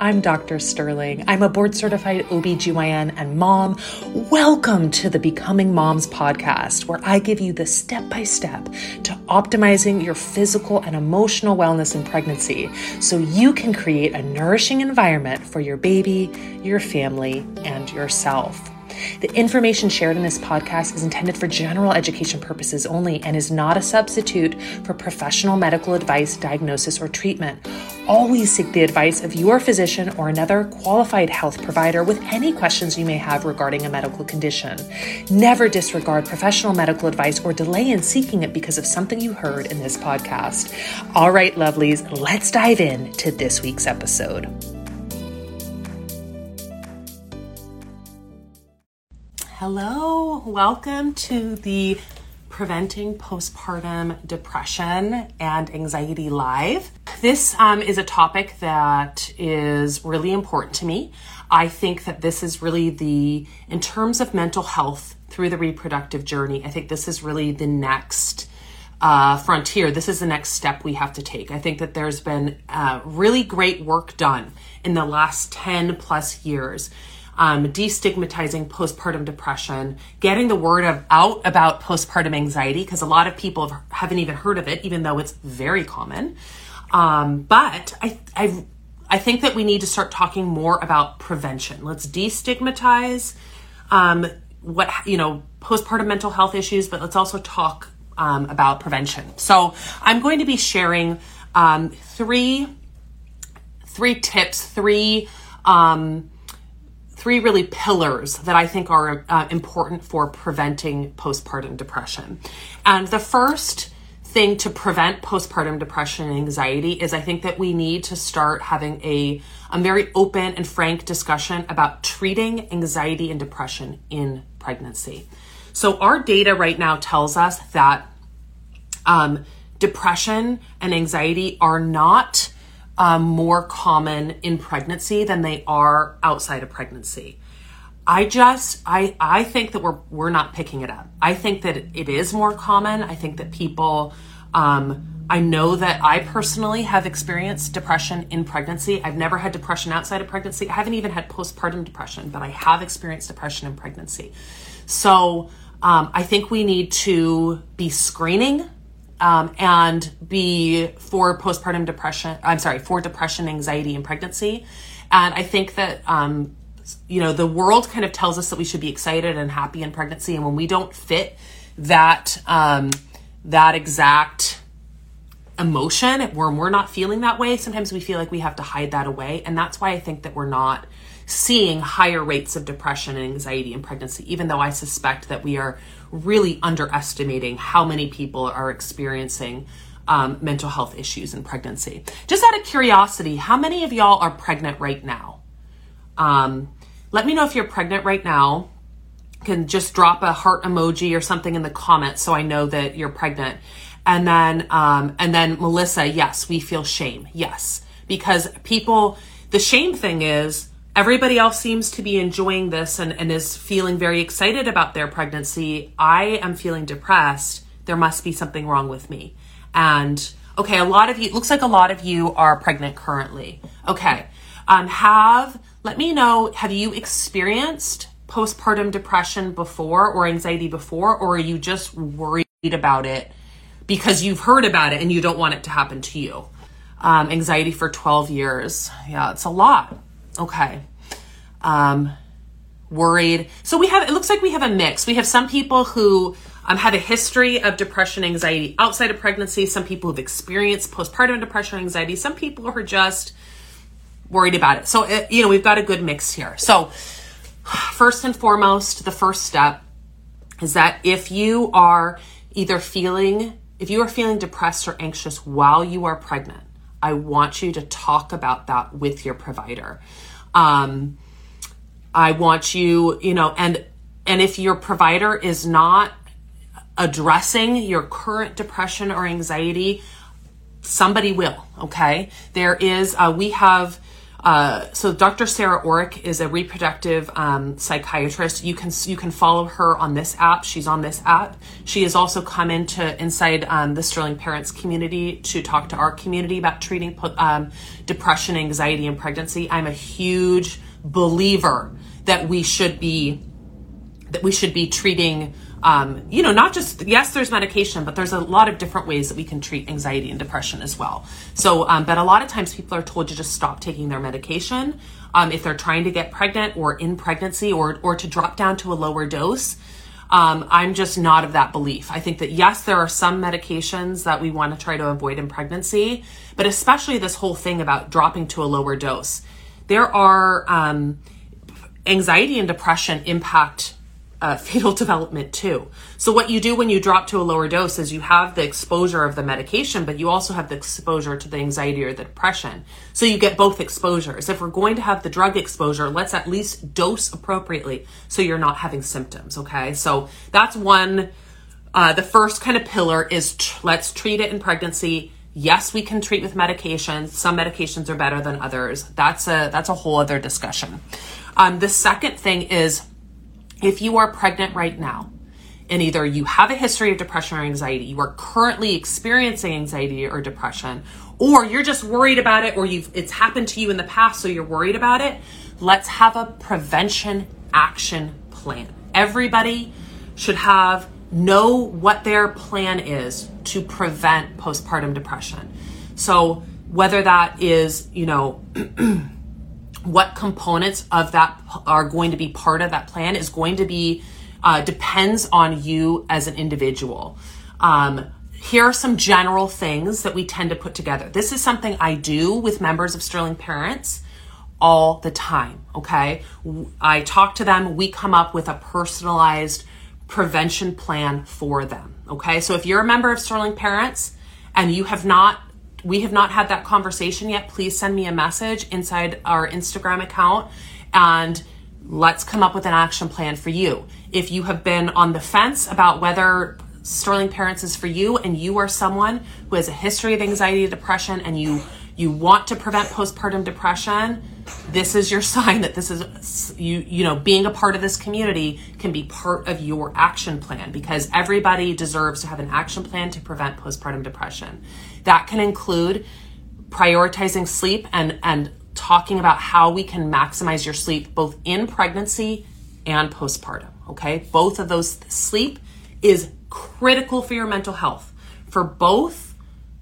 I'm Dr. Sterling. I'm a board certified OBGYN and mom. Welcome to the Becoming Moms podcast, where I give you the step by step to optimizing your physical and emotional wellness in pregnancy so you can create a nourishing environment for your baby, your family, and yourself. The information shared in this podcast is intended for general education purposes only and is not a substitute for professional medical advice, diagnosis, or treatment. Always seek the advice of your physician or another qualified health provider with any questions you may have regarding a medical condition. Never disregard professional medical advice or delay in seeking it because of something you heard in this podcast. All right, lovelies, let's dive in to this week's episode. Hello, welcome to the Preventing Postpartum Depression and Anxiety Live. This um, is a topic that is really important to me. I think that this is really the, in terms of mental health through the reproductive journey, I think this is really the next uh, frontier. This is the next step we have to take. I think that there's been uh, really great work done in the last 10 plus years um, destigmatizing postpartum depression, getting the word of, out about postpartum anxiety, because a lot of people have, haven't even heard of it, even though it's very common. Um, but I, I, I think that we need to start talking more about prevention. Let's destigmatize um, what, you know, postpartum mental health issues, but let's also talk um, about prevention. So I'm going to be sharing um, three, three tips, three, um, three really pillars that I think are uh, important for preventing postpartum depression. And the first thing to prevent postpartum depression and anxiety is I think that we need to start having a, a very open and frank discussion about treating anxiety and depression in pregnancy. So, our data right now tells us that um, depression and anxiety are not um, more common in pregnancy than they are outside of pregnancy. I just I I think that we're we're not picking it up. I think that it is more common. I think that people um, I know that I personally have experienced depression in pregnancy. I've never had depression outside of pregnancy. I haven't even had postpartum depression, but I have experienced depression in pregnancy. So um, I think we need to be screening um, and be for postpartum depression. I'm sorry, for depression, anxiety, and pregnancy. And I think that, um, you know, the world kind of tells us that we should be excited and happy in pregnancy. And when we don't fit that, um, that exact emotion, when we're not feeling that way, sometimes we feel like we have to hide that away. And that's why I think that we're not seeing higher rates of depression and anxiety in pregnancy, even though I suspect that we are really underestimating how many people are experiencing um, mental health issues in pregnancy. Just out of curiosity, how many of y'all are pregnant right now? Um, let me know if you're pregnant right now. can just drop a heart emoji or something in the comments so I know that you're pregnant. And then, um, and then Melissa, yes, we feel shame. Yes, because people, the shame thing is everybody else seems to be enjoying this and, and is feeling very excited about their pregnancy. I am feeling depressed. There must be something wrong with me. And okay, a lot of you, looks like a lot of you are pregnant currently. Okay. Um, have, let me know, have you experienced postpartum depression before or anxiety before, or are you just worried about it because you've heard about it and you don't want it to happen to you? Um, anxiety for 12 years. Yeah, it's a lot. Okay. Um, worried. So we have, it looks like we have a mix. We have some people who um, have a history of depression, anxiety outside of pregnancy. Some people who've experienced postpartum depression, anxiety. Some people who are just worried about it. So, it, you know, we've got a good mix here. So, first and foremost, the first step is that if you are either feeling, if you are feeling depressed or anxious while you are pregnant, I want you to talk about that with your provider. Um, I want you, you know, and and if your provider is not addressing your current depression or anxiety, somebody will. Okay, there is uh, we have Uh, so Dr. Sarah Oreck is a reproductive um, psychiatrist. You can you can follow her on this app. She's on this app. She has also come into inside um, the Sterling Parents community to talk to our community about treating um, depression, anxiety, and pregnancy. I'm a huge believer that we should be that we should be treating um, you know, not just, yes, there's medication, but there's a lot of different ways that we can treat anxiety and depression as well. So, um, but a lot of times people are told to just stop taking their medication um, if they're trying to get pregnant or in pregnancy or, or to drop down to a lower dose. Um, I'm just not of that belief. I think that yes, there are some medications that we want to try to avoid in pregnancy, but especially this whole thing about dropping to a lower dose. There are um, anxiety and depression impact uh, fetal development too. So what you do when you drop to a lower dose is you have the exposure of the medication, but you also have the exposure to the anxiety or the depression. So you get both exposures. If we're going to have the drug exposure, let's at least dose appropriately so you're not having symptoms. Okay, so that's one. Uh, the first kind of pillar is tr- let's treat it in pregnancy. Yes, we can treat with medications. Some medications are better than others. That's a that's a whole other discussion. Um, the second thing is if you are pregnant right now, and either you have a history of depression or anxiety, you are currently experiencing anxiety or depression, or you're just worried about it, or you've it's happened to you in the past, so you're worried about it, let's have a prevention action plan. Everybody should have know what their plan is to prevent postpartum depression. So whether that is, you know, what components of that are going to be part of that plan is going to be uh, depends on you as an individual. Um, here are some general things that we tend to put together. This is something I do with members of Sterling Parents all the time. Okay. I talk to them, we come up with a personalized prevention plan for them. Okay. So if you're a member of Sterling Parents and you have not we have not had that conversation yet, please send me a message inside our Instagram account and let's come up with an action plan for you. If you have been on the fence about whether Sterling Parents is for you and you are someone who has a history of anxiety depression and you you want to prevent postpartum depression, this is your sign that this is you you know being a part of this community can be part of your action plan because everybody deserves to have an action plan to prevent postpartum depression. That can include prioritizing sleep and and talking about how we can maximize your sleep both in pregnancy and postpartum, okay? Both of those sleep is critical for your mental health for both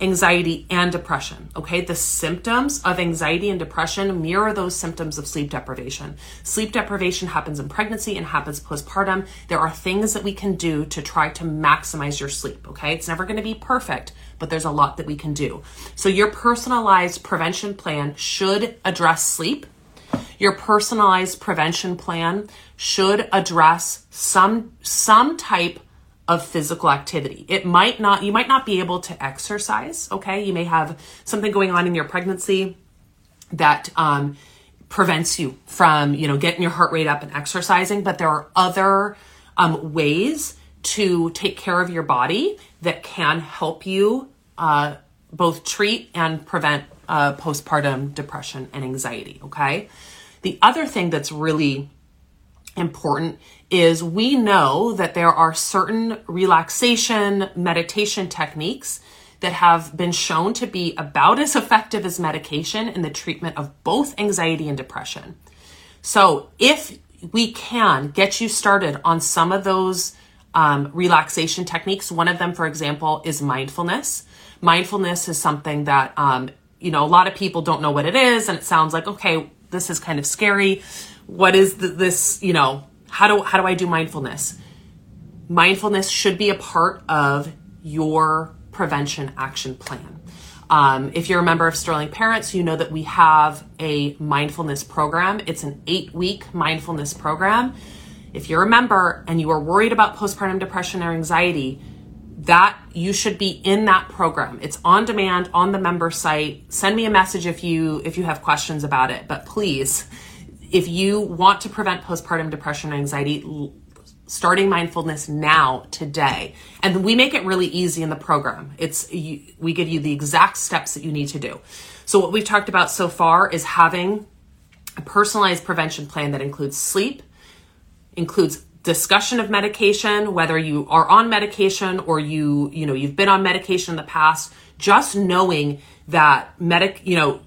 anxiety and depression. Okay, the symptoms of anxiety and depression mirror those symptoms of sleep deprivation. Sleep deprivation happens in pregnancy and happens postpartum. There are things that we can do to try to maximize your sleep. Okay, it's never going to be perfect, but there's a lot that we can do. So, your personalized prevention plan should address sleep. Your personalized prevention plan should address some some type of physical activity. It might not, you might not be able to exercise, okay? You may have something going on in your pregnancy that um, prevents you from, you know, getting your heart rate up and exercising, but there are other um, ways to take care of your body that can help you uh, both treat and prevent uh, postpartum depression and anxiety, okay? The other thing that's really important is we know that there are certain relaxation meditation techniques that have been shown to be about as effective as medication in the treatment of both anxiety and depression. So, if we can get you started on some of those um, relaxation techniques, one of them, for example, is mindfulness. Mindfulness is something that, um, you know, a lot of people don't know what it is, and it sounds like, okay, this is kind of scary what is the, this, you know, how do how do I do mindfulness? Mindfulness should be a part of your prevention action plan. Um, if you're a member of Sterling Parents, you know that we have a mindfulness program. It's an eight week mindfulness program. If you're a member and you are worried about postpartum depression or anxiety, that you should be in that program. It's on demand on the member site. Send me a message if you if you have questions about it. But please if you want to prevent postpartum depression and anxiety, starting mindfulness now today. And we make it really easy in the program. It's you, we give you the exact steps that you need to do. So what we've talked about so far is having a personalized prevention plan that includes sleep includes discussion of medication whether you are on medication or you you know you've been on medication in the past just knowing that medic you know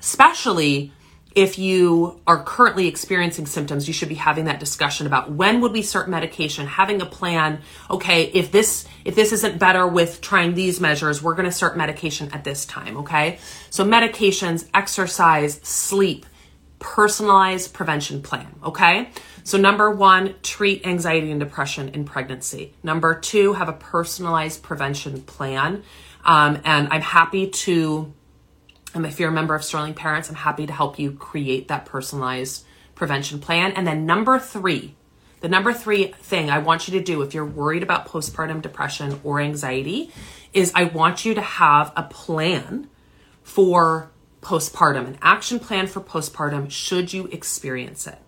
especially if you are currently experiencing symptoms, you should be having that discussion about when would we start medication, having a plan. Okay, if this if this isn't better with trying these measures, we're going to start medication at this time, okay? So medications, exercise, sleep, personalized prevention plan, okay? So number 1, treat anxiety and depression in pregnancy. Number 2, have a personalized prevention plan. Um, and I'm happy to if you're a member of Sterling Parents, I'm happy to help you create that personalized prevention plan. And then number three, the number three thing I want you to do if you're worried about postpartum depression or anxiety is I want you to have a plan for postpartum, an action plan for postpartum should you experience it.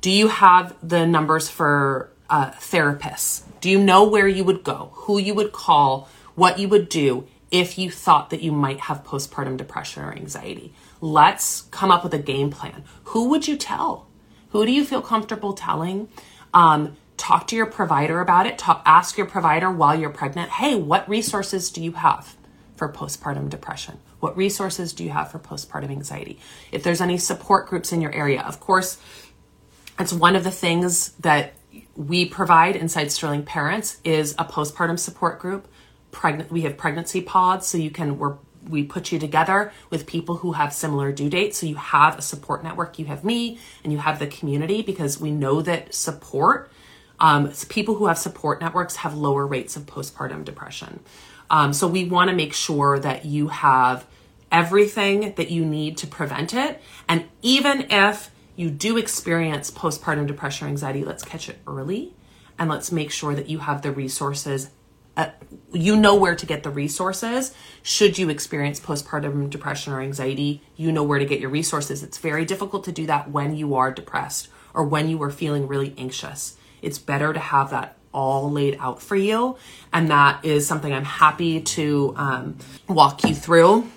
Do you have the numbers for uh, therapists? Do you know where you would go, who you would call, what you would do if you thought that you might have postpartum depression or anxiety. Let's come up with a game plan. Who would you tell? Who do you feel comfortable telling? Um, talk to your provider about it. Talk, ask your provider while you're pregnant, hey, what resources do you have for postpartum depression? What resources do you have for postpartum anxiety? If there's any support groups in your area, of course, it's one of the things that we provide inside Sterling Parents is a postpartum support group pregnant we have pregnancy pods so you can we're we put you together with people who have similar due dates. So you have a support network. You have me and you have the community because we know that support um, people who have support networks have lower rates of postpartum depression. Um, so we want to make sure that you have everything that you need to prevent it. And even if you do experience postpartum depression or anxiety let's catch it early and let's make sure that you have the resources uh, you know where to get the resources. Should you experience postpartum depression or anxiety you know where to get your resources. It's very difficult to do that when you are depressed or when you are feeling really anxious. It's better to have that all laid out for you and that is something i'm happy to um, walk you through.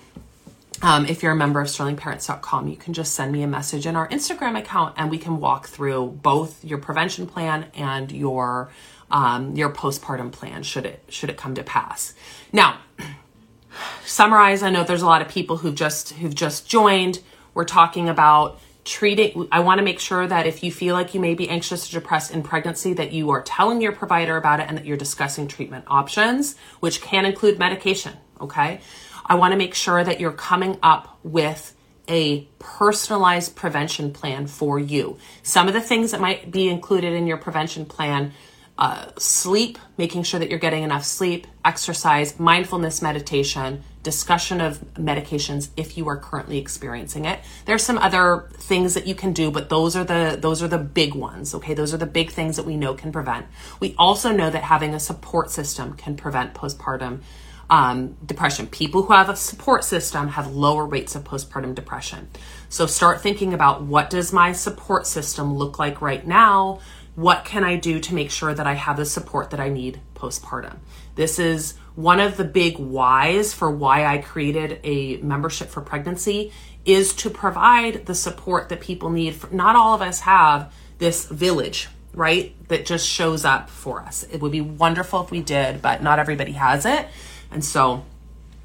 Um, if you're a member of sterlingparents.com you can just send me a message in our instagram account and we can walk through both your prevention plan and your um, your postpartum plan should it should it come to pass. Now, summarize. I know there's a lot of people who've just who've just joined. We're talking about treating i want to make sure that if you feel like you may be anxious or depressed in pregnancy that you are telling your provider about it and that you're discussing treatment options which can include medication okay i want to make sure that you're coming up with a personalized prevention plan for you some of the things that might be included in your prevention plan uh, sleep, making sure that you're getting enough sleep, exercise, mindfulness meditation, discussion of medications if you are currently experiencing it. There's some other things that you can do, but those are the those are the big ones. Okay, those are the big things that we know can prevent. We also know that having a support system can prevent postpartum um, depression. People who have a support system have lower rates of postpartum depression. So start thinking about what does my support system look like right now what can I do to make sure that I have the support that I need postpartum? This is one of the big whys for why I created a membership for pregnancy is to provide the support that people need. Not all of us have this village, right? That just shows up for us. It would be wonderful if we did, but not everybody has it. And so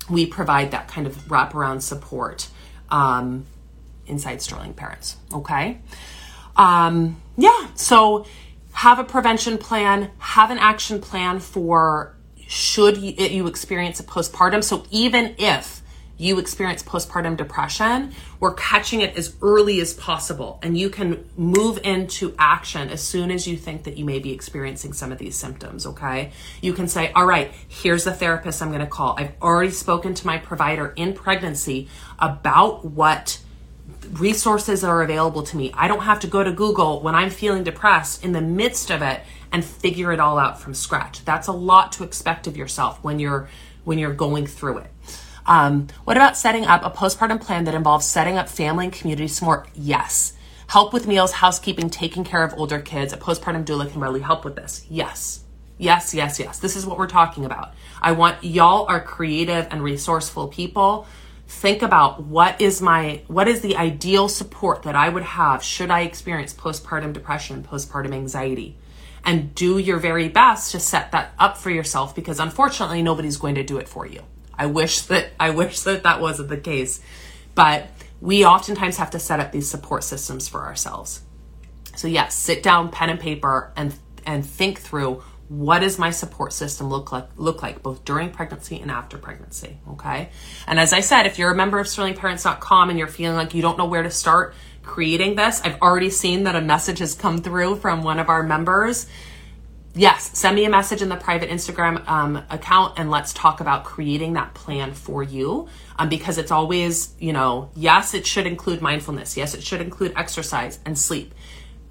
we provide that kind of wraparound support um, inside Sterling Parents. Okay. Um, yeah, so have a prevention plan, have an action plan for should you, you experience a postpartum. So even if you experience postpartum depression, we're catching it as early as possible. And you can move into action as soon as you think that you may be experiencing some of these symptoms, okay? You can say, all right, here's the therapist I'm gonna call. I've already spoken to my provider in pregnancy about what resources are available to me. I don't have to go to Google when I'm feeling depressed in the midst of it and figure it all out from scratch. That's a lot to expect of yourself when you're when you're going through it. Um, what about setting up a postpartum plan that involves setting up family and community support? Yes. help with meals, housekeeping, taking care of older kids. A postpartum doula can really help with this. Yes. Yes, yes, yes. This is what we're talking about. I want y'all are creative and resourceful people. Think about what is my what is the ideal support that I would have should I experience postpartum depression, postpartum anxiety and do your very best to set that up for yourself because unfortunately nobody's going to do it for you. I wish that I wish that that wasn't the case. But we oftentimes have to set up these support systems for ourselves. So yes, sit down pen and paper and and think through what does my support system look like look like both during pregnancy and after pregnancy okay and as i said if you're a member of sterlingparents.com and you're feeling like you don't know where to start creating this. I've already seen that a message has come through from one of our members. Yes, send me a message in the private Instagram um, account and let's talk about creating that plan for you. Um, because it's always, you know, yes, it should include mindfulness. Yes, it should include exercise and sleep.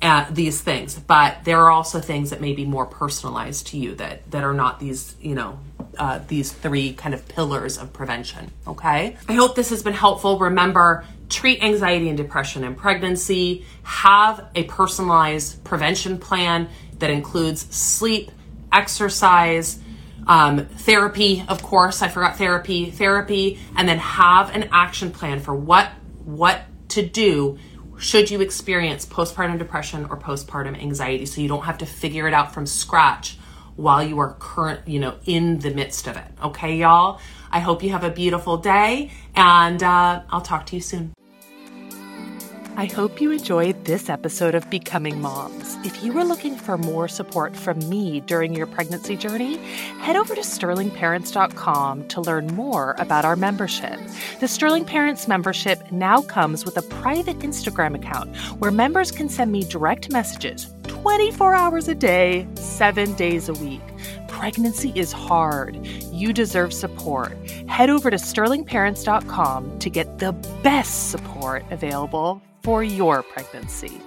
Uh, these things, but there are also things that may be more personalized to you that that are not these, you know, uh, these three kind of pillars of prevention. Okay, I hope this has been helpful. Remember, treat anxiety and depression in pregnancy, have a personalized prevention plan that includes sleep, exercise, um, therapy, of course, I forgot therapy, therapy, and then have an action plan for what what to do should you experience postpartum depression or postpartum anxiety so you don't have to figure it out from scratch while you are current, you know, in the midst of it. Okay, y'all? I hope you have a beautiful day and uh, I'll talk to you soon. I hope you enjoyed this episode of Becoming Moms. If you are looking for more support from me during your pregnancy journey, head over to sterlingparents.com to learn more about our membership. The Sterling Parents membership now comes with a private Instagram account where members can send me direct messages 24 hours a day, 7 days a week. Pregnancy is hard. You deserve support. Head over to sterlingparents.com to get the best support available for your pregnancy.